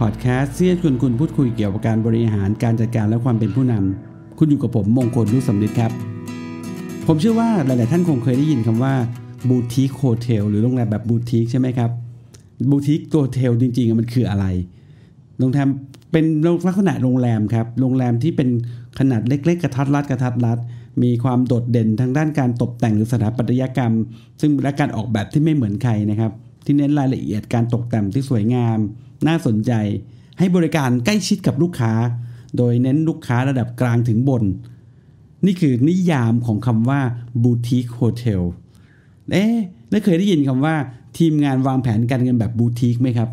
พอดแคสต์พอดแคสต์ที่จะชวนคุณพูดคุยเกี่ยวกับการบริหารการจัดการและความเป็นผู้นำคุณอยู่กับผมมงคลลุสัมฤทธิ์ครับ ผมเชื่อว่าหลาย ๆ ท่านคงเคยได้ยินคำว่า boutique hotel หรือโรงแรมแบบบูติคใช่ไหมครับ boutique hotel จริง ๆ มันคืออะไรโรงแรมเป็นลักษณะโรงแรมครับโรงแรมที่เป็นขนาดเล็ก ๆ กระทัดรัดกระทัดรัดมีความโดดเด่นทางด้านการตกแต่งหรือสถาปัตยกรรม ซึ่งและการออกแบบที่ไม่เหมือนใครนะครับ ที่เน้นรายละเอียดการตกแต่งที่สวยงาม น่าสนใจ ให้บริการใกล้ชิดกับลูกค้า โดยเน้นลูกค้าระดับกลางถึงบน นี่คือนิยามของคำว่าบูติคโฮเทลเอ๊ะได้เคยได้ยินคำว่าทีมงานวางแผนการเงินแบบบูติกไหมครับ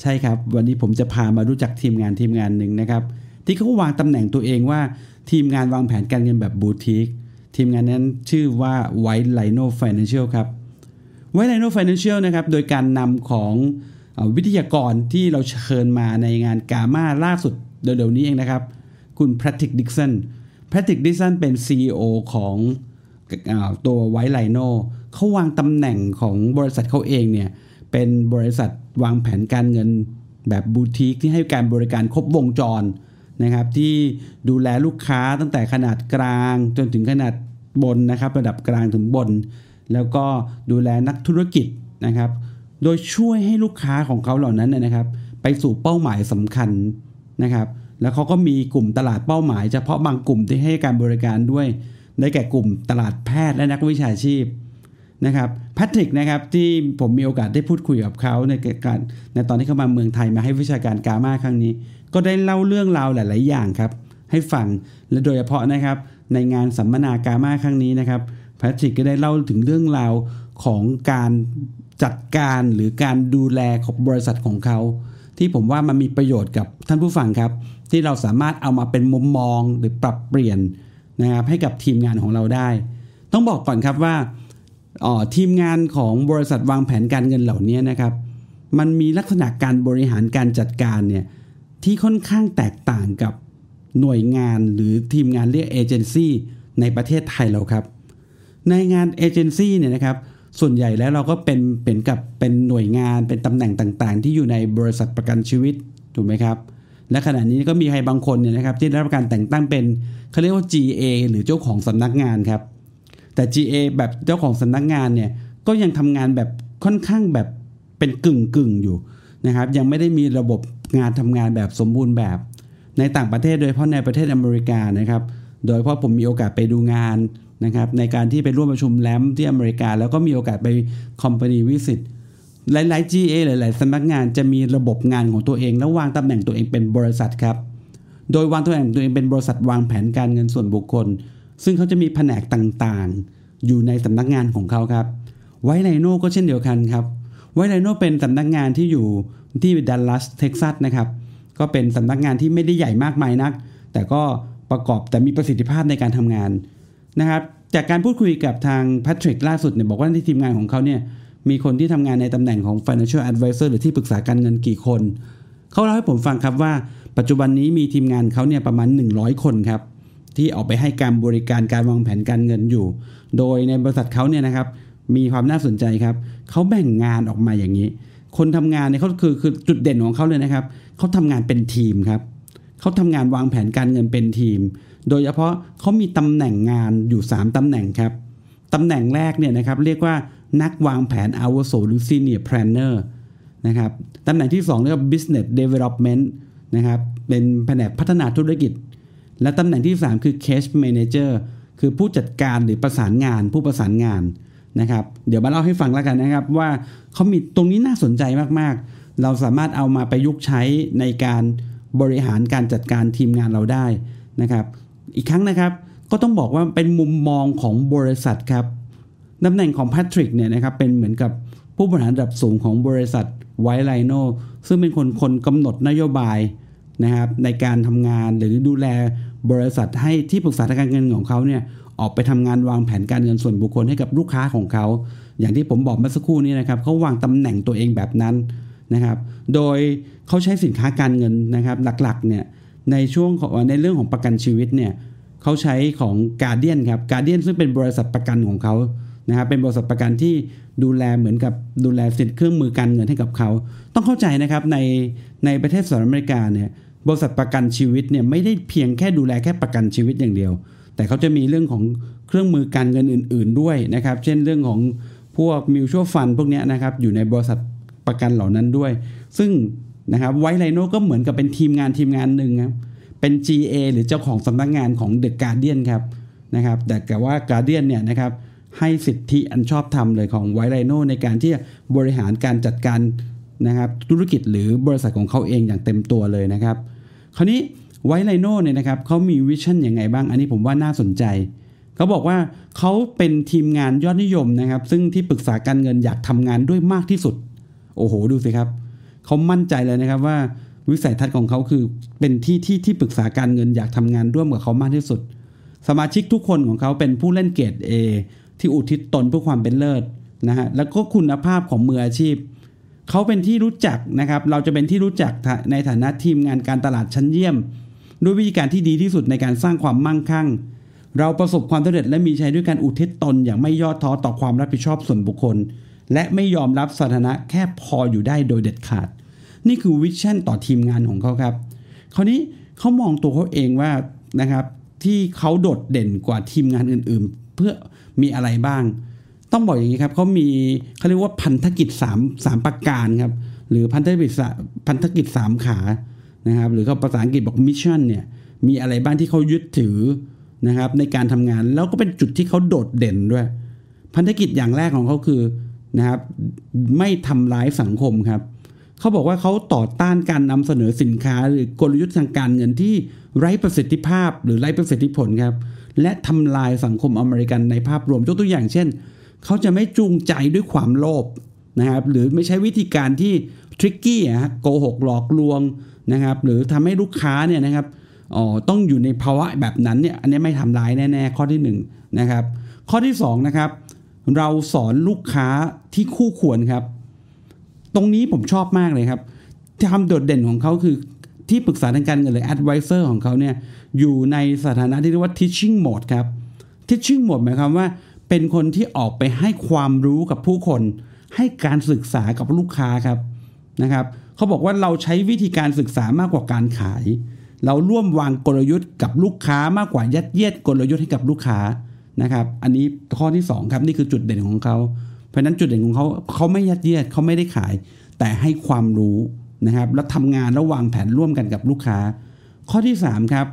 ใช่ครับ วันนี้ผมจะพามารู้จักทีมงานทีมงานหนึ่งนะครับ ที่เขาวางตำแหน่งตัวเองว่า ทีมงานวางแผนการเงินแบบบูติกทีมงานนั้นชื่อว่า White Lino Financial ครับ White Lino Financial นะครับ โดยการนำของ วิทยากรที่เราเชิญมาในงานกามาล่าสุดเร็วๆนี้เองนะครับ คุณแพทริกดิกสันแพทริกดิกสันเป็น CEO ของอตัว White Lino เขาวางตำแหน่งของบริษัทเขาเองเนี่ยเป็นบริษัทวางแผนการเงินแบบบูติกที่ให้การบริการครบวงจรนะครับ ที่ดูแลลูกค้าตั้งแต่ขนาดกลาง จนถึงขนาดบนนะครับ ระดับกลางถึงบน แล้วก็ดูแลนักธุรกิจนะครับ โดยช่วยให้ลูกค้าของเขาเหล่านั้นนะครับ ไปสู่เป้าหมายสำคัญนะครับ แล้วเขาก็มีกลุ่มตลาดเป้าหมายเฉพาะบางกลุ่มที่ให้การบริการด้วย ได้แก่กลุ่มตลาดแพทย์และนักวิชาชีพนะครับแพทริกนะครับที่ผมมีโอกาสได้พูดคุยกับเขาในการในตอนที่เขามาเมืองไทยมาให้วิชาการกามาครั้งนี้ ก็ได้เล่าเรื่องราวหลาย ๆ อย่างครับ ให้ฟังและโดยเฉพาะนะครับ ในงานสัมมนากามาครั้งนี้นะครับแพทริกก็ได้เล่าถึงเรื่องราวของการ จัดการหรือการดูแลของบริษัทของเขา ที่ผมว่ามันมีประโยชน์กับท่านผู้ฟังครับ ที่เราสามารถเอามาเป็นมุมมองหรือปรับเปลี่ยนนะครับให้กับทีมงานของเราได้ ต้องบอกก่อนครับว่าออทีมงานของบริษัทวางแผนการเงินเหล่านี้นะครับ มันมีลักษณะการบริหารการจัดการเนี่ยที่ค่อนข้างแตกต่างกับหน่วยงานหรือทีมงานเรียกเอเจนซี่ในประเทศไทยเราครับ ในงานเอเจนซี่เนี่ยนะครับ ส่วนใหญ่แล้วเราก็เป็นเป็นกับเป็นหน่วยงานเป็นตำแหน่งต่างๆ ที่อยู่ในบริษัทประกันชีวิตถูกไหมครับ และขณะนี้ก็มีใครบางคนเนี่ยนะครับที่ได้รับการแต่งตั้งเป็นเขาเรียกว่า GA หรือเจ้าของสำนักงานครับ แต่ GA แบบเจ้าของสำนักงานเนี่ยก็ยังทำงานแบบค่อนข้างแบบเป็นกึ่งกึ่งอยู่นะครับ ยังไม่ได้มีระบบงานทำงานแบบสมบูรณ์แบบ ในต่างประเทศโดยเฉพาะในประเทศอเมริกานะครับ โดยเฉพาะผมมีโอกาสไปดูงาน นะครับในการที่ไปร่วมประชุมแลมที่อเมริกา แล้วก็มีโอกาสไปคอมพานีวิสิตหลายๆ GA หลายๆสำนักงานจะมีระบบงานของตัวเอง แล้ววางตำแหน่งตัวเองเป็นบริษัทครับ โดยวางตำแหน่งตัวเองเป็นบริษัทวางแผนการเงินส่วนบุคคล ซึ่งเขาจะมีแผนกต่างๆ อยู่ในสำนักงานของเขาครับ ไวไลโนก็เช่นเดียวกันครับ ไวไลโนเป็นสำนักงานที่อยู่ที่ดัลลัสเท็กซัสนะครับ ก็เป็นสำนักงานที่ไม่ได้ใหญ่มากมายนัก แต่ก็ประกอบแต่มีประสิทธิภาพในการทำงาน นะครับ จากการพูดคุยกับทางแพทริกล่าสุดเนี่ยบอกว่าในทีมงานของเขาเนี่ยมีคนที่ทำงานในตำแหน่งของ financial advisor หรือที่ปรึกษาการเงินกี่คน เขาเล่าให้ผมฟังครับว่า ปัจจุบันนี้มีทีมงานเขาเนี่ยประมาณ 100 คนครับ ที่ออกไปให้การบริการการวางแผนการเงินอยู่ โดยในบริษัทเขาเนี่ยนะครับมีความน่าสนใจครับเขาแบ่งงานออกมาอย่างนี้ คนทำงานเนี่ยเขาคือคือจุดเด่นของเขาเลยนะครับเขาทำงานเป็นทีมครับเขาทำงานวางแผนการเงินเป็นทีม โดยเฉพาะเขามีตำแหน่งงานอยู่ 3ตำแหน่งครับตำแหน่งแรกเนี่ยนะครับเรียกว่านักวางแผนอาวุโสหรือ senior planner นะครับตำแหน่งที่ 2 เรียกว่า business development นะครับเป็นแผนกพัฒนาธุรกิจ และตำแหน่งที่ 3 คือ case manager คือผู้จัดการหรือประสานงานผู้ประสานงานนะครับ เดี๋ยวมาเล่าให้ฟังแล้วกันนะครับ ว่าเขามีตรงนี้น่าสนใจมากๆ เราสามารถเอามาประยุกต์ใช้ในการบริหารการจัดการทีมงานเราได้นะครับ อีกครั้งนะครับ ก็ต้องบอกว่าเป็นมุมมองของบริษัทครับตำแหน่งของแพทริกเนี่ยนะครับเป็นเหมือนกับผู้บริหารระดับสูงของบริษัทไวไลโนซึ่งเป็นคนคนกำหนดนโยบายนะครับในการทำงานหรือดูแลบริษัทให้ที่ปรึกษาทางการเงินของเขาเนี่ยออกไปทำงานวางแผนการเงินส่วนบุคคลให้กับลูกค้าของเขา อย่างที่ผมบอกเมื่อสักครู่นี้นะครับเขาวางตำแหน่งตัวเองแบบนั้นนะครับ โดยเขาใช้สินค้าการเงินนะครับหลักๆเนี่ย ในช่วงของในเรื่องของประกันชีวิตเนี่ยเขาใช้ของ Guardian ครับ Guardian ซึ่งเป็นบริษัทประกันของเขานะครับเป็นบริษัทประกันที่ดูแลเหมือนกับดูแลสินเครื่องมือการเงินให้กับเขา ต้องเข้าใจนะครับในในประเทศสหรัฐอเมริกาเนี่ยบริษัทประกันชีวิตเนี่ยไม่ได้เพียงแค่ดูแลแค่ประกันชีวิตอย่างเดียว แต่เขาจะมีเรื่องของเครื่องมือการเงินอื่น ๆ ด้วยนะครับ เช่นเรื่องของพวกมิวชั่วฟันพวกนี้นะครับอยู่ในบริษัทประกันเหล่านั้นด้วย ซึ่ง นะครับไวไลโนก็เหมือนกับเป็นทีมงานทีมงานหนึ่งครับเป็น GA หรือเจ้าของสำนักงงานของ The Guardian ครับนะครับแต่แต่ว่า Guardian เนี่ยนะครับให้สิทธิอันชอบธรรมเลยของไวไลโนในการที่จะบริหารการจัดการนะครับธุรกิจหรือบริษัทของเขาเองอย่างเต็มตัวเลยนะครับ คราวนี้ไวไลโนเนี่ยนะครับเขามีวิชั่นยังไงบ้าง อันนี้ผมว่าน่าสนใจ เขาบอกว่าเขาเป็นทีมงานยอดนิยมนะครับ ซึ่งที่ปรึกษาการเงินอยากทำงานด้วยมากที่สุด โอ้โห ดูสิครับ เขามั่นใจเลยนะครับว่าวิสัยทัศน์ของเขาคือเป็นที่ที่ที่ปรึกษาการเงินอยากทำงานร่วมกับเขามากที่สุด สมาชิกทุกคนของเขาเป็นผู้เล่นเกรด A ที่อุทิศตนเพื่อความเป็นเลิศนะฮะแล้วก็คุณภาพของมืออาชีพ เขาเป็นที่รู้จักนะครับ เราจะเป็นที่รู้จักในฐานะทีมงานการตลาดชั้นเยี่ยม ด้วยวิธีการที่ดีที่สุดในการสร้างความมั่งคั่ง เราประสบความสำเร็จและมีชัยด้วยการอุทิศตนอย่างไม่ย่อท้อต่อความรับผิดชอบส่วนบุคคล และไม่ยอมรับสถานะแค่พออยู่ได้โดยเด็ดขาด นี่คือ vision ต่อทีมงานของเขาครับคราวนี้เขามองตัวเขาเองว่านะครับที่เขาโดดเด่นกว่าทีมงานอื่นๆ เพื่อมีอะไรบ้าง ต้องบอกอย่างนี้ครับเขามีเขาเรียกว่าพันธกิจ3 3ประการครับหรือพันธกิจพันธกิจ 3 ขานะครับหรือเขาภาษาอังกฤษบอก mission เนี่ยมีอะไรบ้างที่เขายึดถือนะครับในการทำงานแล้วก็เป็นจุดที่เขาโดดเด่นด้วย พันธกิจอย่างแรกของเขาคือนะครับไม่ทำร้ายสังคมครับ เขาบอกว่าเขาต่อต้านการนำเสนอสินค้า หรือกลยุทธ์ทางการเงินที่ไร้ประสิทธิภาพ หรือไร้ประสิทธิผลครับ และทำลายสังคมอเมริกันในภาพรวมยกตัวอย่างเช่น เขาจะไม่จูงใจด้วยความโลภนะครับหรือไม่ใช้วิธีการที่ทริกกี้ฮะโกหกหลอกลวงนะครับ หรือทำให้ลูกค้าเนี่ยนะครับอ๋อต้องอยู่ในภาวะแบบนั้นเนี่ยอันนี้ไม่ทำร้ายแน่ ๆ ข้อที่1นนะครับข้อที่2นะครับเราสอนลูกค้าที่คู่ควรครับ ตรงนี้ผมชอบมากเลยครับความโดดเด่นของเขาคือที่ปรึกษาทางการเงินหรือ advisor ของเขาเนี่ยอยู่ในสถานะที่เรียกว่า teaching mode ครับ teaching mode หมายความว่า เป็นคนที่ออกไปให้ความรู้กับผู้คน ให้การศึกษากับลูกค้าครับนะครับเขาบอกว่าเราใช้วิธีการศึกษามากกว่าการขาย เราร่วมวางกลยุทธ์กับลูกค้ามากกว่ายัดเยียดกลยุทธ์ให้กับลูกค้านะครับ อันนี้ข้อที่2ครับนี่คือจุดเด่นของเขา ราะนั้นจุดเด่นของเขาเขาไม่ยัดเยียดเขาไม่ได้ขาย แต่ให้ความรู้นะครับแล้วทำงานแล้ววางแผนร่วมกันกับลูกค้า ข้อที่ 3 ครับ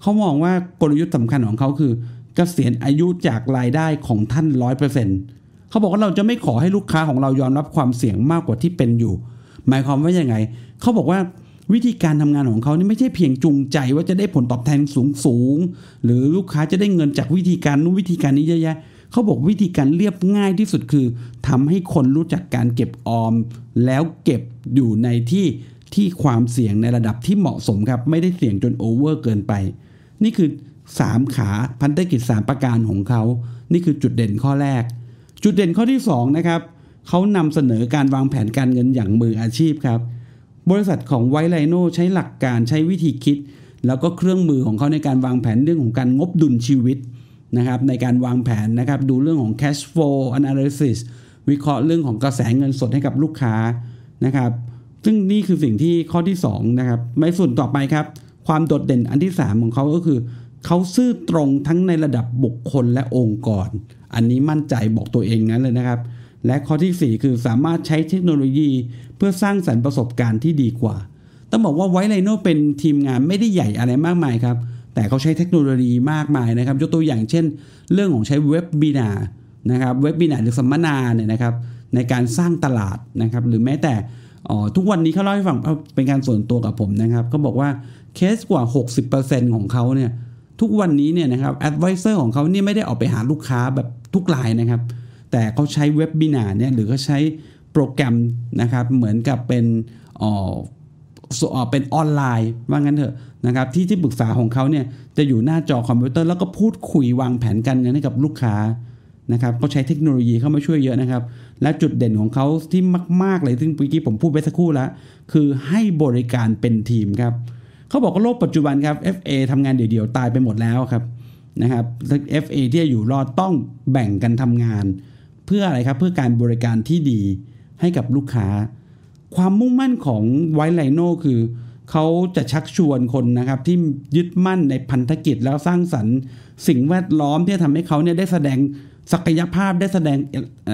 เขามองว่ากลยุทธ์สำคัญของเขาคือเกษียณอายุจากรายได้ของท่านร้อยเปอร์เซ็นต์เขาบอกว่าเราจะไม่ขอให้ลูกค้าของเรายอมรับความเสี่ยงมากกว่าที่เป็นอยู่ หมายความว่ายังไง เขาบอกว่าวิธีการทำงานของเขานี่ไม่ใช่เพียงจูงใจว่าจะได้ผลตอบแทนสูงสูงหรือลูกค้าจะได้เงินจากวิธีการนู้นวิธีการนี้เยอะๆ เขาบอกวิธีการเรียบง่ายที่สุดคือทำให้คนรู้จักการเก็บออม แล้วเก็บอยู่ในที่ที่ความเสี่ยงในระดับที่เหมาะสมครับ ไม่ได้เสี่ยงจนโอเวอร์เกินไป นี่คือ 3 ขาพันธกิจ 3 ประการของเขา นี่คือจุดเด่นข้อแรก จุดเด่นข้อที่ 2 นะครับเขานำเสนอการวางแผนการเงินอย่างมืออาชีพครับ บริษัทของไวไลโนใช้หลักการใช้วิธีคิด แล้วก็เครื่องมือของเขาในการวางแผนเรื่องของการงบดุลชีวิต นะครับในการวางแผนนะครับดูเรื่องของ cash flow analysis วิเคราะห์เรื่องของกระแสเงินสดให้กับลูกค้านะครับ ซึ่งนี่คือสิ่งที่ข้อที่2นะครับในส่วนต่อไปครับ ความโดดเด่นอันที่ 3 ของเขาก็คือ เขาซื่อตรงทั้งในระดับบุคคลและองค์กร อันนี้มั่นใจบอกตัวเองนั้นเลยนะครับ และข้อที่ 4 คือสามารถใช้เทคโนโลยี เพื่อสร้างสรรค์ประสบการณ์ที่ดีกว่า ต้องบอกว่าไวไลโนเป็นทีมงานไม่ได้ใหญ่อะไรมากมายครับ แต่เขาใช้เทคโนโลยีมากมายนะครับ ยกตัวอย่างเช่น เรื่องของใช้เว็บบีนานะครับเว็บบีนาหรือสัมมนาเนี่ยนะครับในการสร้างตลาดนะครับหรือแม้แต่ทุกวันนี้เขาเล่าให้ฟังเป็นการส่วนตัวกับผมนะครับเขาบอกว่าเคสกว่า 60%ของเขาเนี่ยทุกวันนี้เนี่ยนะครับ advisor ของเขาเนี่ยไม่ได้ออกไปหาลูกค้าแบบทุกรายนะครับ แต่เขาใช้ webinar เนี่ยหรือเขาใช้โปรแกรมนะครับเหมือนกับเป็นอ๋อ เป็นออนไลน์ว่างั้นเถอะนะครับที่ที่ปรึกษาของเขาเนี่ยจะอยู่หน้าจอคอมพิวเตอร์แล้วก็พูดคุยวางแผนการเงินให้กับลูกค้านะครับเขาใช้เทคโนโลยีเข้ามาช่วยเยอะนะครับ และจุดเด่นของเขาที่มาก ๆ เลยซึ่งเมื่อกี้ผมพูดไปสักครู่แล้ว คือให้บริการเป็นทีมครับเขาบอกว่าโลกปัจจุบันครับ FA ทำงานเดี่ยวๆตายไปหมดแล้วครับนะครับ FA ที่จะอยู่รอดต้องแบ่งกันทำงาน เพื่ออะไรครับเพื่อการบริการที่ดีให้กับลูกค้า ความมุ่งมั่นของไวไลโนคือเขาจะชักชวนคนนะครับ ที่ยึดมั่นในพันธกิจแล้วสร้างสรรค์ สิ่งแวดล้อมที่ทำให้เขาเนี่ยได้แสดงศักยภาพได้แสดง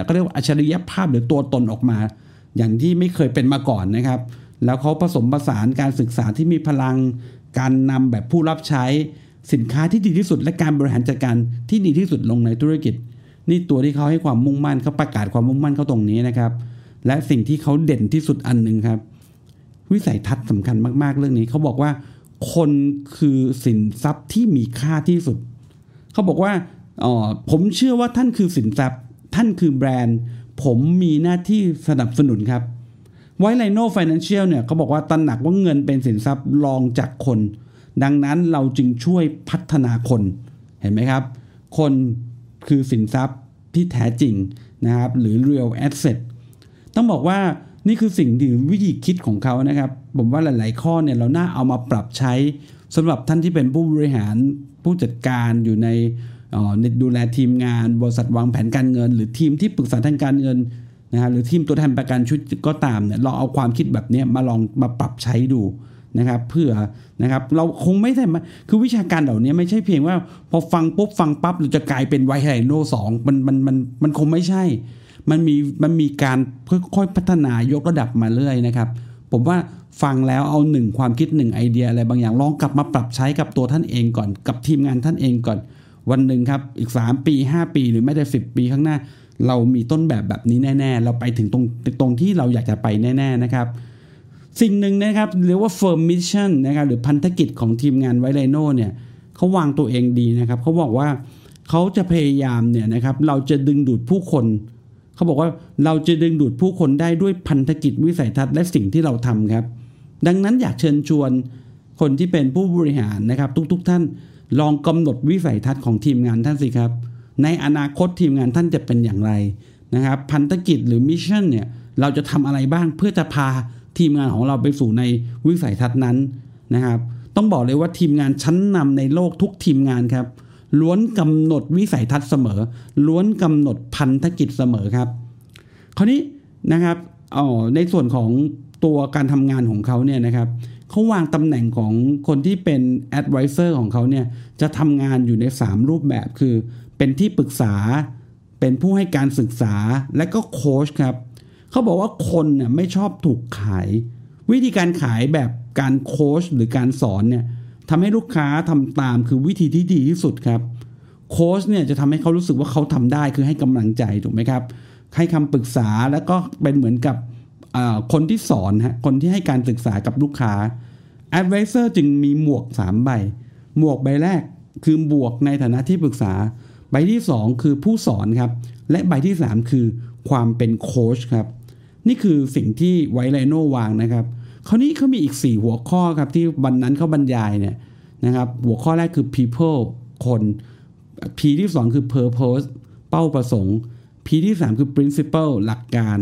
ก็เรียกว่าอัจฉริยภาพหรือตัวตนออกมา อย่างที่ไม่เคยเป็นมาก่อนนะครับ แล้วเขาผสมผสานการศึกษาที่มีพลังการนำแบบผู้รับใช้สินค้าที่ดีที่สุดและการบริหารจัดการที่ดีที่สุดลงในธุรกิจ นี่ตัวที่เขาให้ความมุ่งมั่นเขาประกาศความมุ่งมั่นเขาตรงนี้นะครับ และสิ่งที่เขาเด่นที่สุดอันหนึ่งครับ วิสัยทัศน์สำคัญมาก ๆ เรื่องนี้เขาบอกว่า คนคือสินทรัพย์ที่มีค่าที่สุด เขาบอกว่าอ๋อผมเชื่อว่าท่านคือสินทรัพย์ ท่านคือแบรนด์ ผมมีหน้าที่สนับสนุนครับไวไลโน Financial เนี่ยเขาบอกว่าตระหนักว่าเงินเป็นสินทรัพย์รองจากคน ดังนั้นเราจึงช่วยพัฒนาคนเห็นไหมครับ คนคือสินทรัพย์ที่แท้จริงนะครับ หรือ real asset ต้องบอกว่านี่คือสิ่งที่วิธีคิดของเขานะครับ ผมว่าหลาย ๆ ข้อเนี่ยเราน่าเอามาปรับใช้สำหรับท่านที่เป็นผู้บริหารผู้จัดการอยู่ในดูแลทีมงาน บริษัทวางแผนการเงิน หรือทีมที่ปรึกษาทางการเงินนะฮะหรือทีมตัวแทนประกันชุดก็ตามเนี่ยเราเอาความคิดแบบนี้มาลองมาปรับใช้ดูนะครับเพื่อนะครับเราคงไม่ใช่คือวิชาการเหล่านี้ไม่ใช่เพียงว่า พอฟังปุ๊บฟังปั๊บเราจะกลายเป็นไวไฮโนสองมันมันมันมันคงไม่ใช่ มันมีมันมีการค่อยๆพัฒนายกระดับมาเรื่อยนะครับ ผมว่าฟังแล้วเอาหนึ่งความคิดหนึ่งไอเดียอะไรบางอย่างลองกลับมาปรับใช้กับตัวท่านเองก่อน กับทีมงานท่านเองก่อน วันหนึ่งครับอีก 3 ปี 5 ปีหรือไม่ได้ 10 ปีข้างหน้า เรามีต้นแบบแบบนี้แน่ ๆ เราไปถึงตรงตรงที่เราอยากจะไปแน่ๆนะครับ สิ่งหนึ่งนะครับเรียกว่า firm mission นะครับหรือพันธกิจของทีมงานไวไลโนเนี่ยเขาวางตัวเองดีนะครับเขาบอกว่าเขาจะพยายามเนี่ยนะครับเราจะดึงดูดผู้คน เขาบอกว่าเราจะดึงดูดผู้คนได้ด้วยพันธกิจวิสัยทัศน์และสิ่งที่เราทำครับ ดังนั้นอยากเชิญชวนคนที่เป็นผู้บริหารนะครับ ทุกๆทท่านลองกำหนดวิสัยทัศน์ของทีมงานท่านสิครับ ในอนาคตทีมงานท่านจะเป็นอย่างไรนะครับพันธกิจหรือมิชชั่นเนี่ยเราจะทำอะไรบ้างเพื่อจะพาทีมงานของเราไปสู่ในวิสัยทัศน์นั้นนะครับ ต้องบอกเลยว่าทีมงานชั้นนำในโลกทุกทีมงานครับ ล้วนกำหนดวิสัยทัศน์เสมอ ล้วนกำหนดพันธกิจเสมอครับ คราวนี้นะครับอ๋อในส่วนของตัวการทำงานของเขาเนี่ยนะครับเขาวางตำแหน่งของคนที่เป็น advisor ของเขาเนี่ยจะทำงานอยู่ใน 3 รูปแบบคือ เป็นที่ปรึกษา เป็นผู้ให้การศึกษาและก็โค้ชครับเขาบอกว่าคนเนี่ยไม่ชอบถูกขาย วิธีการขายแบบการโค้ชหรือการสอนเนี่ย ทำให้ลูกค้าทำตามคือวิธีที่ดีที่สุดครับโค้ชเนี่ยจะทำให้เขารู้สึกว่าเขาทำได้คือให้กำลังใจถูกไหมครับ ให้คำปรึกษาแล้วก็เป็นเหมือนกับคนที่สอนฮะคนที่ให้การศึกษากับลูกค้า Advisor จึงมีหมวก 3 ใบ หมวกใบแรกคือบวกในฐานะที่ปรึกษา ใบที่ 2 คือผู้สอนครับ และใบที่ 3 คือความเป็นโค้ชครับ นี่คือสิ่งที่ไวไลโนวางนะครับ คราวนี้เขามีอีก 4 หัวข้อครับที่วันนั้นเขาบรรยายเนี่ยนะครับหัวข้อแรกคือ people คน P ที่2คือ purpose เป้าประสงค์ P ที่ 3 คือ principle หลักการ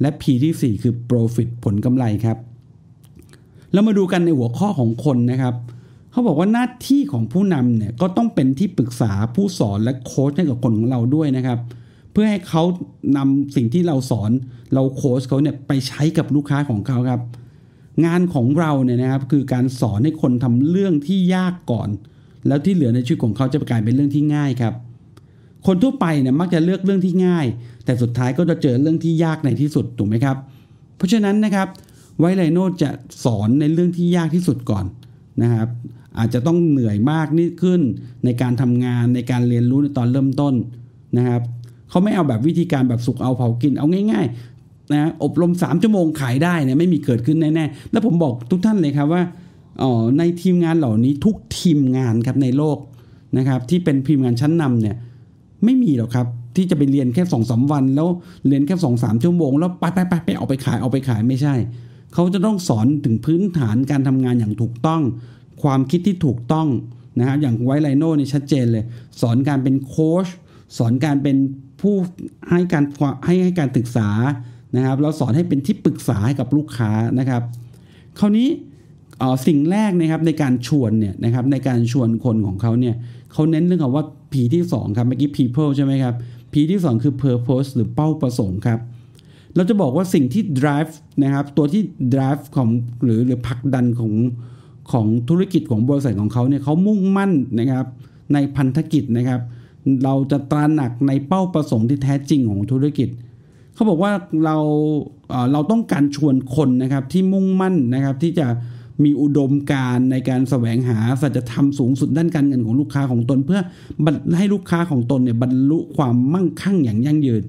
และ P ที่ 4 คือ profit ผลกำไรครับเรามาดูกันในหัวข้อของคนนะครับเขาบอกว่าหน้าที่ของผู้นำเนี่ยก็ต้องเป็นที่ปรึกษาผู้สอนและโค้ชให้กับคนของเราด้วยนะครับ เพื่อให้เขานำสิ่งที่เราสอนเราโค้ชเขาเนี่ยไปใช้กับลูกค้าของเขาครับ งานของเราเนี่ยนะครับคือการสอนให้คนทำเรื่องที่ยากก่อน แล้วที่เหลือในชีวิตของเขาจะกลายเป็นเรื่องที่ง่ายครับ คนทั่วไปเนี่ยมักจะเลือกเรื่องที่ง่าย แต่สุดท้ายก็จะเจอเรื่องที่ยากในที่สุดถูกไหมครับ เพราะฉะนั้นนะครับไวไลโนจะสอนในเรื่องที่ยากที่สุดก่อนนะครับ อาจจะต้องเหนื่อยมากนี่ขึ้นในการทำงานในการเรียนรู้ในตอนเริ่มต้นนะครับเขาไม่เอาแบบวิธีการแบบสุกเอาเผากินเอาง่าย นะอบรม 3 ชั่วโมงขายได้เนี่ยไม่มีเกิดขึ้นแน่ๆ แล้วผมบอกทุกท่านเลยครับว่าอ๋อในทีมงานเหล่านี้ทุกทีมงานครับในโลกนะครับที่เป็นทีมงานชั้นนำเนี่ยไม่มีหรอกครับที่จะไปเรียนแค่สองสาวัน แล้วเรียนแค่สองสามชั่วโมง แล้วไปไปไปไปเอาไปขายเอาไปขายไม่ใช่ เขาจะต้องสอนถึงพื้นฐานการทำงานอย่างถูกต้อง ความคิดที่ถูกต้องนะครับอย่างไวไลโน่นี่ชัดเจนเลย สอนการเป็นโค้ชสอนการเป็นผู้ให้การให้ให้การศึกษา นะครับแล้วสอนให้เป็นที่ปรึกษาให้กับลูกค้านะครับ คราวนี้สิ่งแรกนะครับในการชวนเนี่ยนะครับในการชวนคนของเขาเนี่ยเขาเน้นเรื่องของว่า P ที่ 2 ครับเมื่อกี้ people ใช่ไหมครับ P ที่ 2 คือ purpose หรือเป้าประสงค์ครับเราจะบอกว่าสิ่งที่ drive นะครับตัวที่ drive ของหรือหรือผลักดันของของธุรกิจของบริษัทของเขาเนี่ยเขามุ่งมั่นนะครับในพันธกิจนะครับ เราจะตระหนักในเป้าประสงค์ที่แท้จริงของธุรกิจ เขาบอกว่าเราเราต้องการชวนคนนะครับที่มุ่งมั่นนะครับที่จะมีอุดมการในการแสวงหาสัจธรรมสูงสุดด้านการเงินของลูกค้าของตน เพื่อให้ลูกค้าของตนเนี่ยบรรลุความมั่งคั่งอย่างยั่งยืน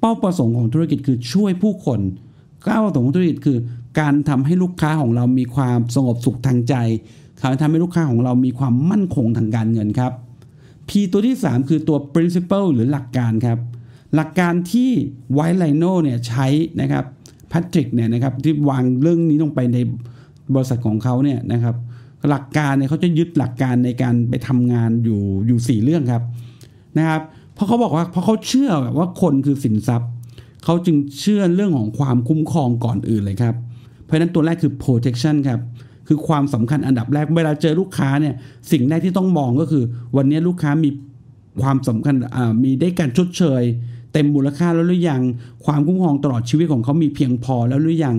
เป้าประสงค์ของธุรกิจคือช่วยผู้คนเป้าประสงค์ของธุรกิจคือ การทำให้ลูกค้าของเรามีความสงบสุขทางใจการทำให้ลูกค้าของเรามีความมั่นคงทางการเงินครับ P ตัวที่ 3 คือตัว principle หรือหลักการครับ หลักการที่ไวไลโนเนี่ยใช้นะครับแพทริกเนี่ยนะครับที่วางเรื่องนี้ลงไปในบริษัทของเขาเนี่ยนะครับ หลักการเนี่ยเขาจะยึดหลักการในการไปทำงานอยู่อยู่สี่เรื่องครับนะครับ เพราะเขาบอกว่าเพราะเขาเชื่อแบบว่าคนคือสินทรัพย์เขาจึงเชื่อเรื่องของความคุ้มครองก่อนอื่นเลยครับ เพราะฉะนั้นตัวแรกคือ protection ครับคือความสำคัญอันดับแรกเวลาเจอลูกค้าเนี่ยสิ่งแรกที่ต้องมองก็คือ วันนี้ลูกค้ามีความสำคัญมีได้การชดเชย เต็มมูลค่าแล้วหรือยัง ความคุ้มครองตลอดชีวิตของเขามีเพียงพอแล้วหรือยัง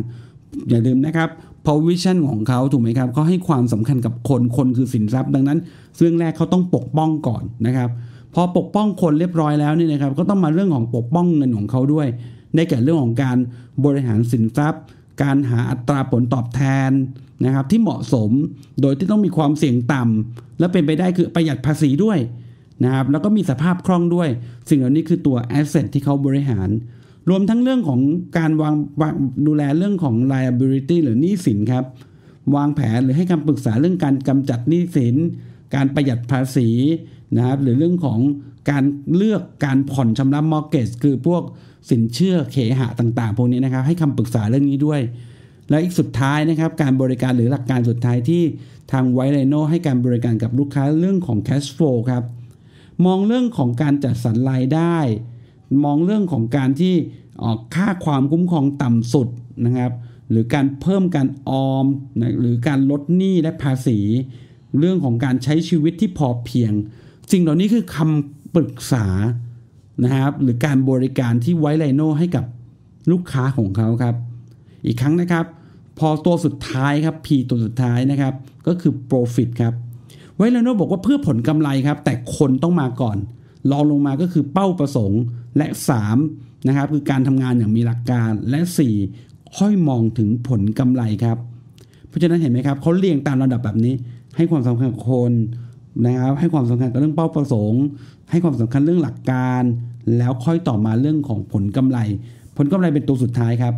อย่าลืมนะครับพอวิชั่นของเขาถูกไหมครับเขาให้ความสำคัญกับคนคนคือสินทรัพย์ ดังนั้นเรื่องแรกเขาต้องปกป้องก่อนนะครับพอปกป้องคนเรียบร้อยแล้วเนี่ยนะครับก็ต้องมาเรื่องของปกป้องเงินของเขาด้วย ได้แก่เรื่องของการบริหารสินทรัพย์ การหาอัตราผลตอบแทนนะครับที่เหมาะสมโดยที่ต้องมีความเสี่ยงต่ำและเป็นไปได้คือประหยัดภาษีด้วย นะครับแล้วก็มีสภาพคล่องด้วย สิ่งเหล่านี้คือตัวแอสเซทที่เขาบริหาร รวมทั้งเรื่องของการวางดูแลเรื่องของ liability หรือหนี้สินครับ วางแผนหรือให้คำปรึกษาเรื่องการกำจัดหนี้สิน การประหยัดภาษีนะครับหรือเรื่องของการเลือกการผ่อนชำระ mortgage คือพวกสินเชื่อเคหะต่าง ๆ พวกนี้นะครับ ให้คำปรึกษาเรื่องนี้ด้วย และอีกสุดท้ายนะครับ การบริการหรือหลักการสุดท้ายที่ทางไวเลโนให้การบริการกับลูกค้าเรื่องของ cash flow ครับ มองเรื่องของการจัดสรรรายได้ มองเรื่องของการที่ออกค่าความคุ้มครองต่ำสุดนะครับ หรือการเพิ่มการออมนะหรือการลดหนี้และภาษี เรื่องของการใช้ชีวิตที่พอเพียง สิ่งเหล่านี้คือคำปรึกษานะครับ หรือการบริการที่ไว้ไลโนให้กับลูกค้าของเขาครับ อีกครั้งนะครับ พอตัวสุดท้ายครับ P ตัวสุดท้ายนะครับ ก็คือ profit ครับ ไว้ไลโนบอกว่าเพื่อผลกำไรครับ แต่คนต้องมาก่อนรองลงมาก็คือเป้าประสงค์และ3นะครับคือการทำงานอย่างมีหลักการและ 4 ค่อยมองถึงผลกำไรครับ เพราะฉะนั้นเห็นไหมครับเขาเรียงตามระดับแบบนี้ ให้ความสำคัญกับคนนะครับ ให้ความสำคัญกับเรื่องเป้าประสงค์ ให้ความสำคัญเรื่องหลักการ แล้วค่อยต่อมาเรื่องของผลกำไร ผลกำไรเป็นตัวสุดท้ายครับ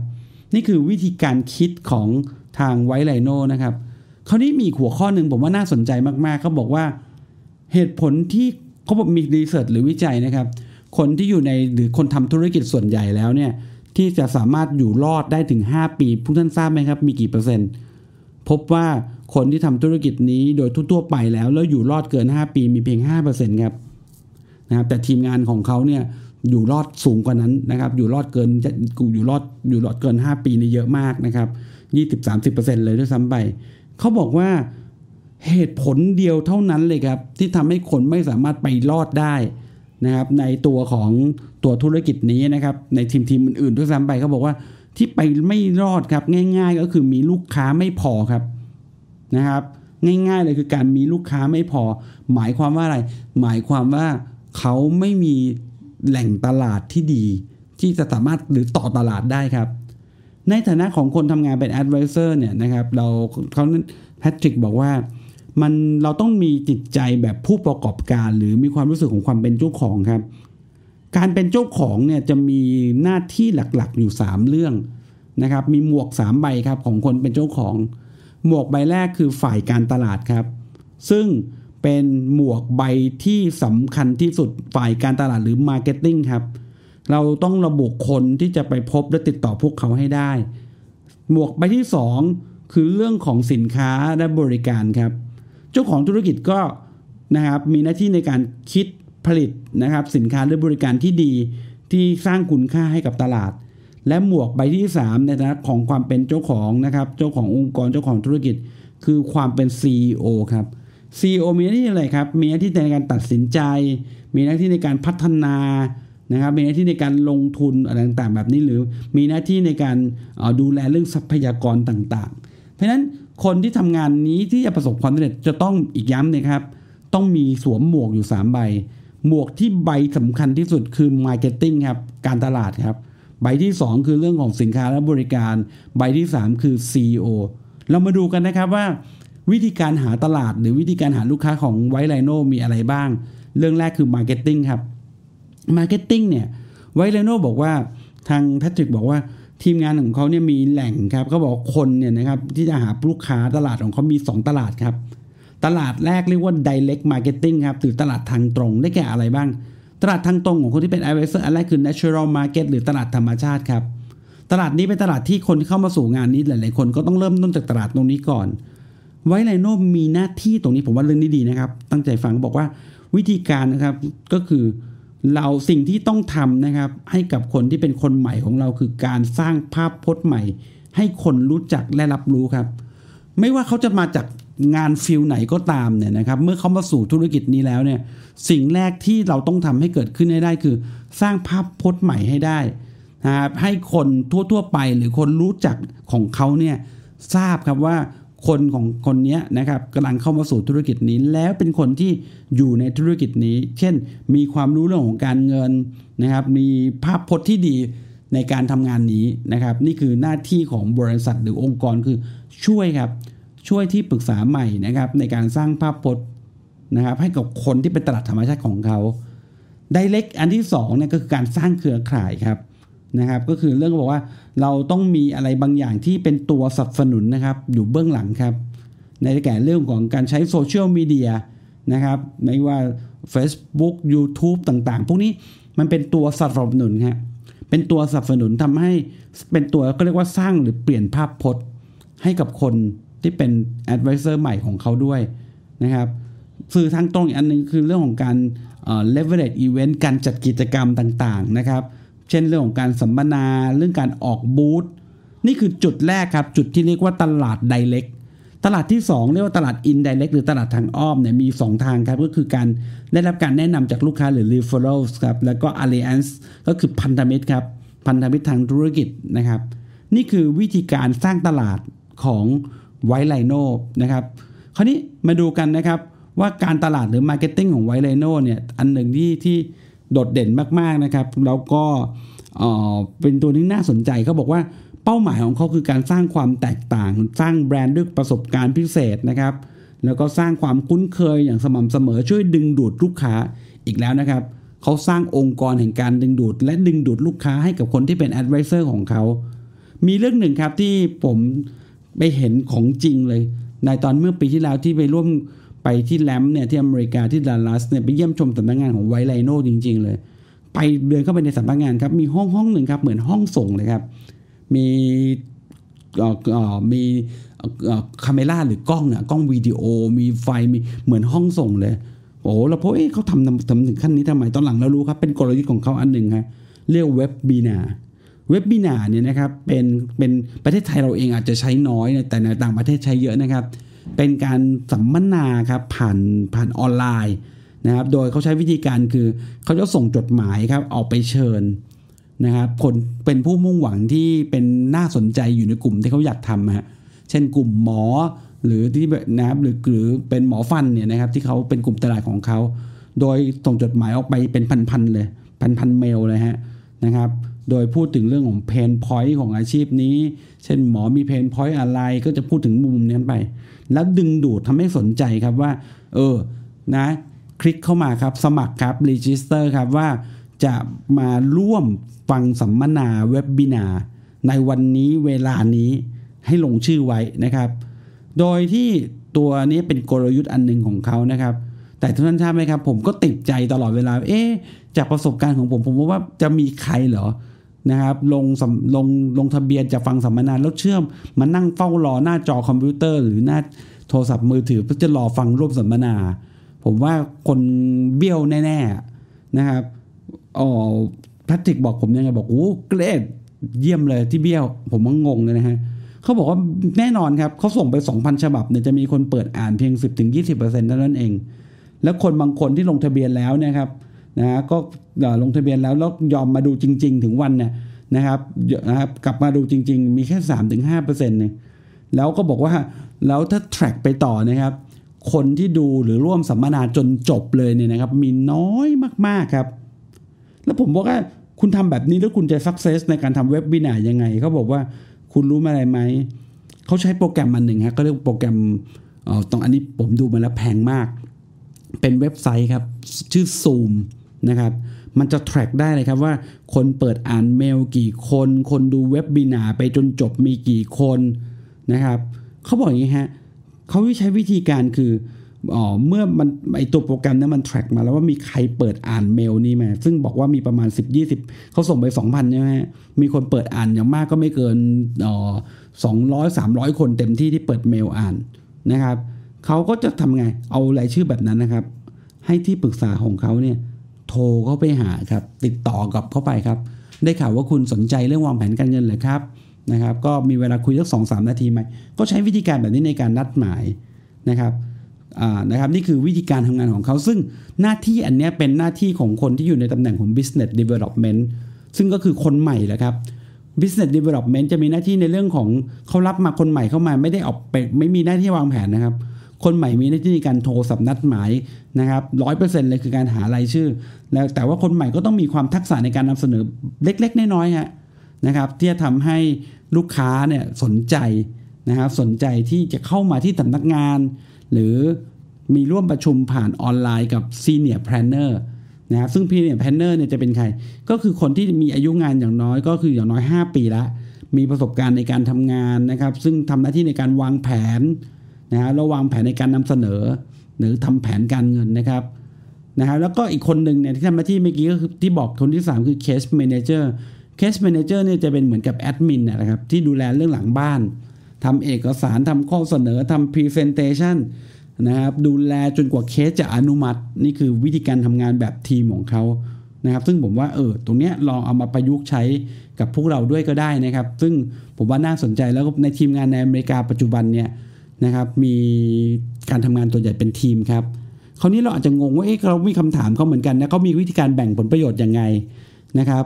นี่คือวิธีการคิดของทางไวไลโนนะครับ คราวนี้มีหัวข้อหนึ่งผมว่าน่าสนใจมากๆเขาบอกว่าเหตุผลที่เขาบอกมีรีเสิร์ชหรือวิจัยนะครับ คนที่อยู่ในหรือคนทำธุรกิจส่วนใหญ่แล้วเนี่ยที่จะสามารถอยู่รอดได้ถึง 5 ปีพวกท่านทราบไหมครับ มีกี่เปอร์เซ็นต์ พบว่าคนที่ทำธุรกิจนี้โดยทั่วๆไปแล้ว แล้วอยู่รอดเกิน 5 ปีมีเพียง5%ครับนะครับแต่ทีมงานของเขาเนี่ยอยู่รอดสูงกว่านั้นนะครับ อยู่รอดเกินอยู่รอดอยู่รอดเกิน 5 ปีนี่เยอะมากนะครับ20-30%เลยด้วยซ้ำไป เขาบอกว่าเหตุผลเดียวเท่านั้นเลยครับ ที่ทำให้คนไม่สามารถไปรอดได้นะครับ ในตัวของตัวธุรกิจนี้นะครับ ในทีมทีมอื่นๆด้วยซ้ำไปเขาบอกว่าที่ไปไม่รอดครับ ง่าย ๆ ก็คือมีลูกค้าไม่พอครับนะครับ ง่ายๆเลยคือการมีลูกค้าไม่พอ หมายความว่าอะไร หมายความว่าเขาไม่มีแหล่งตลาดที่ดี ที่จะสามารถหรือต่อตลาดได้ครับ ในฐานะของคนทำงานเป็น advisor เนี่ยนะครับเราเขาแพทริกบอกว่ามันเราต้องมีจิตใจแบบผู้ประกอบการ หรือมีความรู้สึกของความเป็นเจ้าของครับ การเป็นเจ้าของเนี่ยจะมีหน้าที่หลักๆอยู่ 3 เรื่องนะครับ มีหมวก 3 ใบครับของคนเป็นเจ้าของ หมวกใบแรกคือฝ่ายการตลาดครับ ซึ่งเป็นหมวกใบที่สำคัญที่สุดฝ่ายการตลาดหรือ marketing ครับ เราต้องระบุคนที่จะไปพบและติดต่อพวกเขาให้ได้ หมวกใบที่ 2 คือเรื่องของสินค้าและบริการครับ เจ้าของธุรกิจก็นะครับมีหน้าที่ในการคิดผลิตนะครับ สินค้าหรือบริการที่ดีที่สร้างคุณค่าให้กับตลาด และหมวกใบที่ 3 ในฐานะของความเป็นเจ้าของนะครับ เจ้าขององค์กรเจ้าของธุรกิจ คือความเป็น CEO ครับ CEO มีหน้าที่อะไรครับ มีหน้าที่ในการตัดสินใจ มีหน้าที่ในการพัฒนา นะครับมีหน้าที่ในการลงทุนอะไรต่างๆ แบบนี้หรือมีหน้าที่ในการดูแลเรื่องทรัพยากรต่างๆ เพราะฉะนั้นคนที่ทำงานนี้ที่จะประสบความสำเร็จจะต้องอีกย้ำนะครับ ต้องมีสวมหมวกอยู่ 3 ใบ หมวกที่ใบสำคัญที่สุดคือ Marketing ครับการตลาดครับ ใบที่ 2 คือเรื่องของสินค้าและบริการ ใบที่ 3 คือ CEO เรามาดูกันนะครับว่า วิธีการหาตลาดหรือวิธีการหาลูกค้าของไวไลโนมีอะไรบ้าง เรื่องแรกคือ Marketing ครับ Marketing เนี่ยไวไลโนบอกว่าทางแพทริกบอกว่าทีมงานของเขาเนี่ยมีแหล่งครับเขาบอกคนเนี่ยนะครับที่จะหาลูกค้าตลาดของเขามี 2 ตลาดครับ ตลาดแรกเรียกว่า direct marketing ครับหรือตลาดทางตรงได้แก่อะไรบ้าง ตลาดทางตรงของคนที่เป็น advisor อันแรกคือ natural market หรือตลาดธรรมชาติครับ ตลาดนี้เป็นตลาดที่คนที่เข้ามาสู่งานนี้หลาย ๆ คนก็ต้องเริ่มต้นจากตลาดตรงนี้ก่อน ไวไลโนมีหน้าที่ตรงนี้ผมว่าเรื่องนี้ดีนะครับ ตั้งใจฟังบอกว่าวิธีการนะครับก็คือ เราสิ่งที่ต้องทำนะครับ ให้กับคนที่เป็นคนใหม่ของเราคือการสร้างภาพพจน์ใหม่ ให้คนรู้จักและรับรู้ครับ ไม่ว่าเขาจะมาจากงานฟิลไหนก็ตามเนี่ยนะครับ เมื่อเขามาสู่ธุรกิจนี้แล้วเนี่ยสิ่งแรกที่เราต้องทำให้เกิดขึ้นให้ได้คือ สร้างภาพพจน์ใหม่ให้ได้นะครับให้คนทั่วๆไปหรือคนรู้จักของเขาเนี่ยทราบครับว่า คนของคนนี้นะครับกำลังเข้ามาสู่ธุรกิจนี้ แล้วเป็นคนที่อยู่ในธุรกิจนี้ เช่น มีความรู้เรื่องของการเงินนะครับ มีภาพพจน์ที่ดีในการทำงานนี้นะครับ นี่คือหน้าที่ของบริษัทหรือองค์กรคือช่วยครับ ช่วยที่ปรึกษาใหม่นะครับ ในการสร้างภาพพจน์นะครับ ให้กับคนที่เป็นตลาดธรรมชาติของเขาไดเล็กอันที่2เนี่ยก็คือการสร้างเครือข่ายครับ นะครับก็คือเรื่องบอกว่าเราต้องมีอะไรบางอย่างที่เป็นตัวสนับสนุนนะครับอยู่เบื้องหลังครับ ในแก่เรื่องของการใช้โซเชียลมีเดียนะครับไม่ว่า Facebook YouTube ต่างๆ พวกนี้มันเป็นตัวสนับสนุนครับเป็นตัวสนับสนุนทำให้เป็นตัวก็เรียกว่าสร้างหรือเปลี่ยนภาพพจน์ให้กับคนที่เป็น advisor ใหม่ของเขาด้วยนะครับสื่อทางตรงอีกอันนึงคือเรื่องของการ leverage event การจัดกิจกรรมต่างๆนะครับ เช่นเรื่องของการสัมมนาเรื่องการออกบูธนี่คือจุดแรกครับ จุดที่เรียกว่าตลาดไดเ e กตลาดที่ 2 เรียกว่าตลาดอินไดเ e กหรือตลาดทางอ้อมเนี่ยมี 2 ทางครับ ก็คือการได้รับการแนะนำจากลูกค้าหรือ referrals ครับแล้วก็ alliance ก็คือพันธมิตรครับ พันธมิตรทางธุรกิจนะครับ นี่คือวิธีการสร้างตลาดของไวไลโนนะครับ คราวนี้มาดูกันนะครับว่าการตลาดหรือ marketing ของไวไลโนเนี่ยอันหนึ่งที่ที่ โดดเด่นมากๆนะครับ แล้วก็เป็นตัวที่น่าสนใจเขาบอกว่าเป้าหมายของเขาคือการสร้างความแตกต่าง สร้างแบรนด์ด้วยประสบการณ์พิเศษนะครับ แล้วก็สร้างความคุ้นเคยอย่างสม่ำเสมอช่วยดึงดูดลูกค้าอีกแล้วนะครับเขาสร้างองค์กรแห่งการดึงดูด และดึงดูดลูกค้าให้กับคนที่เป็น advisor ของเขา มีเรื่องหนึ่งครับที่ผมไปเห็นของจริงเลย ในตอนเมื่อปีที่แล้วที่ไปร่วม ไปที่ LAMP เนี่ยที่อเมริกาที่ดัลลัสเนี่ยไปเยี่ยมชมสำนักงานของไวไลโนจริง ๆ เลย ไปเดินเข้าไปในสำนักงานครับมีห้องห้องหนึ่งครับเหมือนห้องส่งเลยครับ มีมีคาเมล่าหรือกล้องอะกล้องวิดีโอมีไฟมีเหมือนห้องส่งเลย โอ้เราพบเอ๊ะเขาทำทำถึงขั้นนี้ทำไมตอนหลังเรารู้ครับ เป็นกลยุทธ์ของเขาอันหนึ่งครับเรียก webinar webinar เนี่ยนะครับเป็นเป็นประเทศไทยเราเองอาจจะใช้น้อย แต่ในต่างประเทศใช้เยอะนะครับ เป็นการสัมมนาครับผ่านผ่านออนไลน์นะครับ โดยเขาใช้วิธีการคือเขาจะส่งจดหมายครับออกไปเชิญนะครับคนเป็นผู้มุ่งหวังที่เป็นน่าสนใจอยู่ในกลุ่มที่เขาอยากทำฮะเช่นกลุ่มหมอหรือที่นะครับหรือหรือเป็นหมอฟันเนี่ยนะครับที่เขาเป็นกลุ่มตลาดของเขา โดยส่งจดหมายออกไปเป็นพันๆเลย พันๆเมลเลยฮะนะครับ โดยพูดถึงเรื่องของ pain point ของอาชีพนี้ เช่นหมอมี pain point อะไรก็จะพูดถึงมุมนี้ไป แล้วดึงดูดทำให้สนใจครับว่า เออนะคลิกเข้ามาครับ สมัครครับ register ครับว่าจะมาร่วมฟังสัมมนา webinar ในวันนี้เวลานี้ให้ลงชื่อไว้นะครับ โดยที่ตัวนี้เป็นกลยุทธ์อันหนึ่งของเขานะครับ แต่ทุกท่านทราบไหมครับ ผมก็ติดใจตลอดเวลา เอ๊จากประสบการณ์ของผม ผมว่าจะมีใครเหรอ นะครับลงลงลงทะเบียนจะฟังสัมมนาแล้วเชื่อมมานั่งเฝ้ารอหน้าจอคอมพิวเตอร์ หรือหน้าโทรศัพท์มือถือเพื่อจะรอฟังร่วมสัมมนา ผมว่าคนเบี้ยวแน่ๆนะครับอ๋อพทริกบอกผมยังไงบอกโอ้เกรดเยี่ยมเลยที่เบี้ยว ผมก็งงเลยนะฮะเขาบอกว่าแน่นอนครับเขาส่งไป 2,000 ฉบับเนี่ยจะมีคนเปิดอ่านเพียง 10-20%เท่านั้นเอง แล้วคนบางคนที่ลงทะเบียนแล้วนะครับ นะก็ลงทะเบียนแล้วแล้วยอมมาดูจริง ๆ ถึงวันเนี่ยนะครับนะครับกลับมาดูจริง ๆ มีแค่สามถึงห้าเปอร์เซ็นต์เองแล้วก็บอกว่าแล้วถ้า track ไปต่อนะครับ คนที่ดูหรือร่วมสัมมนาจนจบเลยเนี่ยนะครับ มีน้อยมากๆครับ แล้วผมบอกว่าคุณทำแบบนี้แล้วคุณจะ success ในการทำเว็บบินายังไง เขาบอกว่าคุณรู้อะไรไหม เขาใช้โปรแกรมมันหนึ่งครับก็เรียกโปรแกรมอ๋อตรงอันนี้ผมดูมาแล้วแพงมาก เป็นเว็บไซต์ครับ ชื่อ Zoom นะครับ มันจะ track ได้เลยครับว่าคนเปิดอ่านเมลกี่คน คนดูเว็บบินาไปจนจบมีกี่คนนะครับเขาบอกอย่างนี้ฮะเขาใช้วิธีการคืออ๋อเมื่อมันไอตัวโปรแกรมนั้นมัน track มาแล้วว่ามีใครเปิดอ่านเมลนี้มาซึ่งบอกว่ามีประมาณ 10 20เขาส่งไป 2,000ใช่ไหมมีคนเปิดอ่านอย่างมากก็ไม่เกินอ๋อ200 300คนเต็มที่ที่เปิดเมลอ่านนะครับเขาก็จะทำไงเอารายชื่อแบบนั้นนะครับ ให้ที่ปรึกษาของเขาเนี่ย โทรเข้าไปหาครับ ติดต่อกับเข้าไปครับ ได้ข่าวว่าคุณสนใจเรื่องวางแผนการเงินเลยครับนะครับ ก็มีเวลาคุยสักสองสามนาทีไหมก็ใช้วิธีการแบบนี้ในการนัดหมายนะครับนะครับนี่คือวิธีการทำงานของเขา ซึ่งหน้าที่อันนี้เป็นหน้าที่ของคนที่อยู่ในตำแหน่งของ business development ซึ่งก็คือคนใหม่แหละครับ business development จะมีหน้าที่ในเรื่องของเขารับมาคนใหม่เข้ามาไม่ได้ออกไปไม่มีหน้าที่วางแผนนะครับ คนใหม่มีหน้าที่ในการโทรสับนัดหมายนะครับร้อยเปอร์เซ็นต์เลยคือการหารายชื่อ แล้วแต่ว่าคนใหม่ก็ต้องมีความทักษะในการนำเสนอเล็ก ๆ น้อยๆฮะนะครับ ที่จะทำให้ลูกค้าเนี่ยสนใจนะครับสนใจที่จะเข้ามาที่สำนักงาน หรือมีร่วมประชุมผ่านออนไลน์กับ Senior Planner นะครับซึ่ง Senior Planner เนี่ยจะเป็นใคร ก็คือคนที่มีอายุงานอย่างน้อยก็คืออย่างน้อย 5 ปีละมีประสบการณ์ในการทำงานนะครับ ซึ่งทำหน้าที่ในการวางแผน นะฮะระวางแผนในการนำเสนอ หรือทำแผนการเงินนะครับนะครับแล้วก็อีกคนหนึ่งเนี่ยที่ทำหน้าที่เมื่อกี้ก็คือที่บอกคนที่ 3 คือ case manager case manager เนี่ยจะเป็นเหมือนกับแอดมินนะครับที่ดูแลเรื่องหลังบ้านทำเอกสารทำข้อเสนอทำ presentation นะครับดูแลจนกว่าเคสจะอนุมัติ นี่คือวิธีการทำงานแบบทีมของเขานะครับ ซึ่งผมว่าเออตรงเนี้ยลองเอามาประยุกต์ใช้กับพวกเราด้วยก็ได้นะครับ ซึ่งผมว่าน่าสนใจแล้วในทีมงานในอเมริกาปัจจุบันเนี่ย นะครับ มีการทำงานตัวใหญ่เป็นทีมครับคราวนี้เราอาจจะงงว่าเอ๊ะเรามีคำถามเขาเหมือนกันนะเขามีวิธีการแบ่งผลประโยชน์ยังไงนะครับ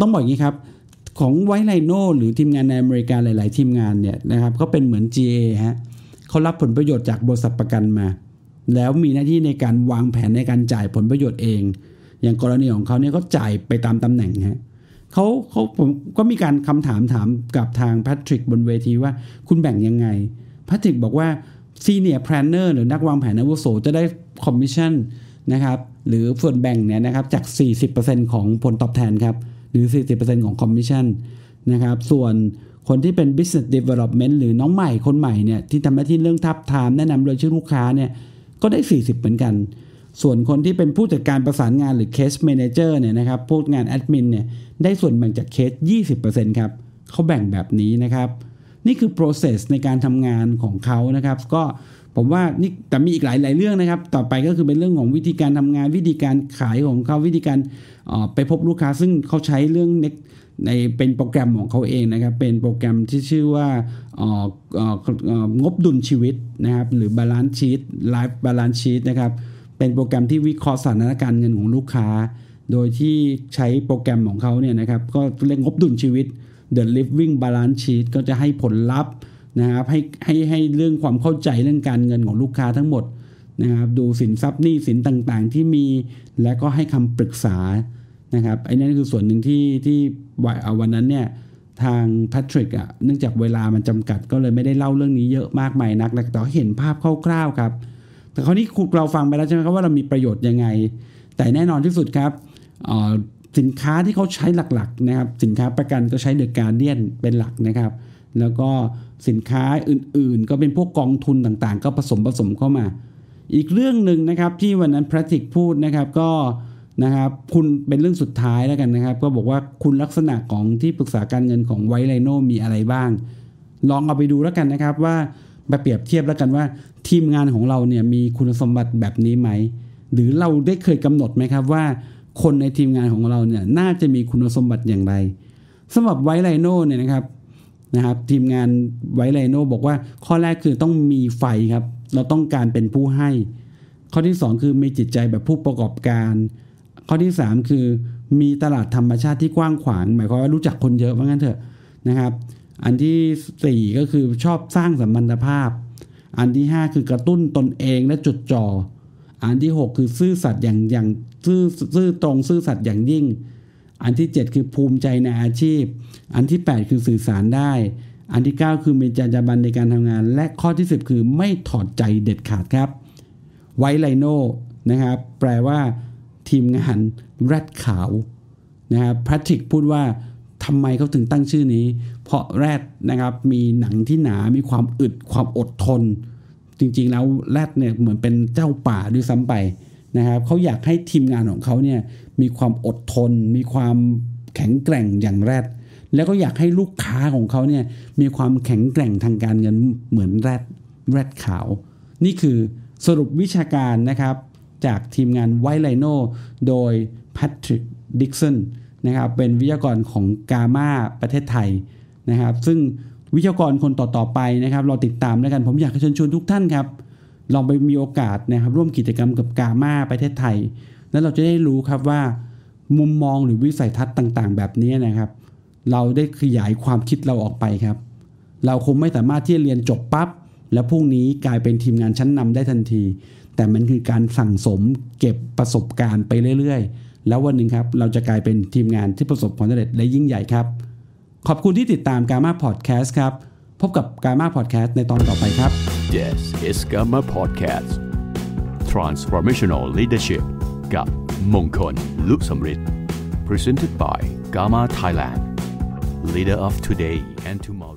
ต้องบอกอย่างนี้ครับของไวไลโนหรือทีมงานในอเมริกาหลาย ๆ ทีมงานเนี่ยนะครับก็เป็นเหมือน GA ฮะเขารับผลประโยชน์จากบริษัทประกันมา แล้วมีหน้าที่ในการวางแผนในการจ่ายผลประโยชน์เอง อย่างกรณีของเขาเนี่ยเขาจ่ายไปตามตำแหน่งฮะ เขาเขาผมก็มีการคำถามถามกับทางแพทริกบนเวทีว่าคุณแบ่งยังไงแพทริกบอกว่า senior planner หรือนักวางแผนอาวุโสจะได้คอมมิชชั่นนะครับหรือส่วนแบ่งเนี่ยนะครับจาก 40%ของผลตอบแทนครับหรือ 40%ของคอมมิชชั่นนะครับส่วนคนที่เป็น business development หรือน้องใหม่คนใหม่เนี่ยที่ทำหน้าที่เรื่องทาบทามแนะนำเรื่องชื่อลูกค้าเนี่ยก็ได้ 40 เหมือนกัน ส่วนคนที่เป็นผู้จัดการประสานงานหรือเคสเมนเจอร์เนี่ยนะครับพวกงานแอดมินเนี่ยได้ส่วนแบ่งจากเคส 20%ครับเขาแบ่งแบบนี้นะครับ นี่คือ process ในการทำงานของเขานะครับ ก็ผมว่านี่แต่มีอีกหลายหลายเรื่องนะครับ ต่อไปก็คือเป็นเรื่องของวิธีการทำงานวิธีการขายของเขาวิธีการไปพบลูกค้า ซึ่งเขาใช้เรื่องในเป็นโปรแกรมของเขาเองนะครับ เป็นโปรแกรมที่ชื่อว่างบดุลชีวิตนะครับ หรือ balance sheet life balance sheet นะครับ เป็นโปรแกรมที่วิเคราะห์สถานการณ์เงินของลูกค้า โดยที่ใช้โปรแกรมของเขาเนี่ยนะครับก็เรียกงบดุลชีวิต The Living Balance Sheet ก็จะให้ผลลัพธ์นะครับให้ให้ให้เรื่องความเข้าใจเรื่องการเงินของลูกค้าทั้งหมดนะครับดูสินทรัพย์หนี้สินต่างๆ ที่มี และก็ให้คำปรึกษานะครับไอ้นั่นคือส่วนหนึ่งที่ที่วันนั้นเนี่ยทางแพทริกอะเนื่องจากเวลามันจำกัดก็เลยไม่ได้เล่าเรื่องนี้เยอะมากมายนักแต่เห็นภาพคร่าวๆครับ แต่คราวนี้เราฟังไปแล้วใช่ไหมครับว่าเรามีประโยชน์ยังไง แต่แน่นอนที่สุดครับสินค้าที่เขาใช้หลักๆนะครับสินค้าประกันก็ใช้เดอะการเดียนเป็นหลักนะครับ แล้วก็สินค้าอื่นๆ ก็เป็นพวกกองทุนต่างๆ ก็ผสมผสมเข้ามา อีกเรื่องหนึ่งนะครับที่วันนั้นพระติกพูดนะครับก็นะครับคุณเป็นเรื่องสุดท้ายแล้วกันนะครับ ก็บอกว่าคุณลักษณะของที่ปรึกษาการเงินของไวไลโนมีอะไรบ้าง ลองเอาไปดูแล้วกันนะครับว่าไปเปรียบเทียบแล้วกันว่า ทีมงานของเราเนี่ยมีคุณสมบัติแบบนี้ไหม หรือเราได้เคยกำหนดไหมครับว่า คนในทีมงานของเราเนี่ยน่าจะมีคุณสมบัติอย่างไรสำหรับไวไลโนเนี่ยนะครับนะครับ ทีมงานไวไลโนบอกว่าข้อแรกคือต้องมีไฟครับ เราต้องการเป็นผู้ให้ ข้อที่ 2 คือมีจิตใจแบบผู้ประกอบการ ข้อที่ 3 คือมีตลาดธรรมชาติที่กว้างขวาง หมายความว่ารู้จักคนเยอะว่างั้นเถอะนะครับ อันที่ 4 ก็คือชอบสร้างสัมพันธภาพ อันที่ 5 คือกระตุ้นตนเองและจดจ่ออันที่ 6 คือซื่อสัตย์อย่างอย่างซื่อซื่อตรงซื่อสัตย์อย่างยิ่ง อันที่ 7 คือภูมิใจในอาชีพ อันที่ 8 คือสื่อสารได้ อันที่ 9 คือมีจรรยาบรรณในการทำงาน และข้อที่ 10 คือไม่ถอดใจเด็ดขาดครับ ไวไลโนนะครับแปลว่าทีมงานแรดขาวนะครับแพทริกพูดว่าทำไมเขาถึงตั้งชื่อนี้ เพราะแรดนะครับมีหนังที่หนามีความอึดความอดทน จริงๆแล้วแรดเนี่ยเหมือนเป็นเจ้าป่าด้วยซ้ำไปนะครับเขาอยากให้ทีมงานของเขาเนี่ยมีความอดทน มีความแข็งแกร่งอย่างแรดแล้วก็อยากให้ลูกค้าของเขาเนี่ยมีความแข็งแกร่งทางการเงินเหมือนแรดแรดขาว นี่คือสรุปวิชาการนะครับจากทีมงานไวไลโนโดยแพทริกดิกสันนะครับเป็นวิทยากรของกามาประเทศไทย นะครับ ซึ่งวิทยากรคนต่อๆไปนะครับ เราติดตามแล้วกันผมอยากเชิญชวนทุกท่านครับลองไปมีโอกาสนะครับ ร่วมกิจกรรมกับกามาประเทศไทย แล้วเราจะได้รู้ครับว่า มุมมองหรือวิสัยทัศน์ต่างๆ แบบนี้นะครับ เราได้ขยายความคิดเราออกไปครับ เราคงไม่สามารถที่จะเรียนจบปั๊บแล้วพรุ่งนี้กลายเป็นทีมงานชั้นนำได้ทันที แต่มันคือการสั่งสมเก็บประสบการณ์ไปเรื่อยๆ แล้ววันหนึ่งครับ เราจะกลายเป็นทีมงานที่ประสบความสำเร็จและยิ่งใหญ่ครับ ขอบคุณที่ติดตาม Gamma Podcast ครับ พบกับ Gamma Podcast ในตอนต่อไปครับ Yes is Gamma Podcast Transformational Leadership กับมงคลลุสมฤทธิ์ Presented by Gamma Thailand Leader of today and tomorrow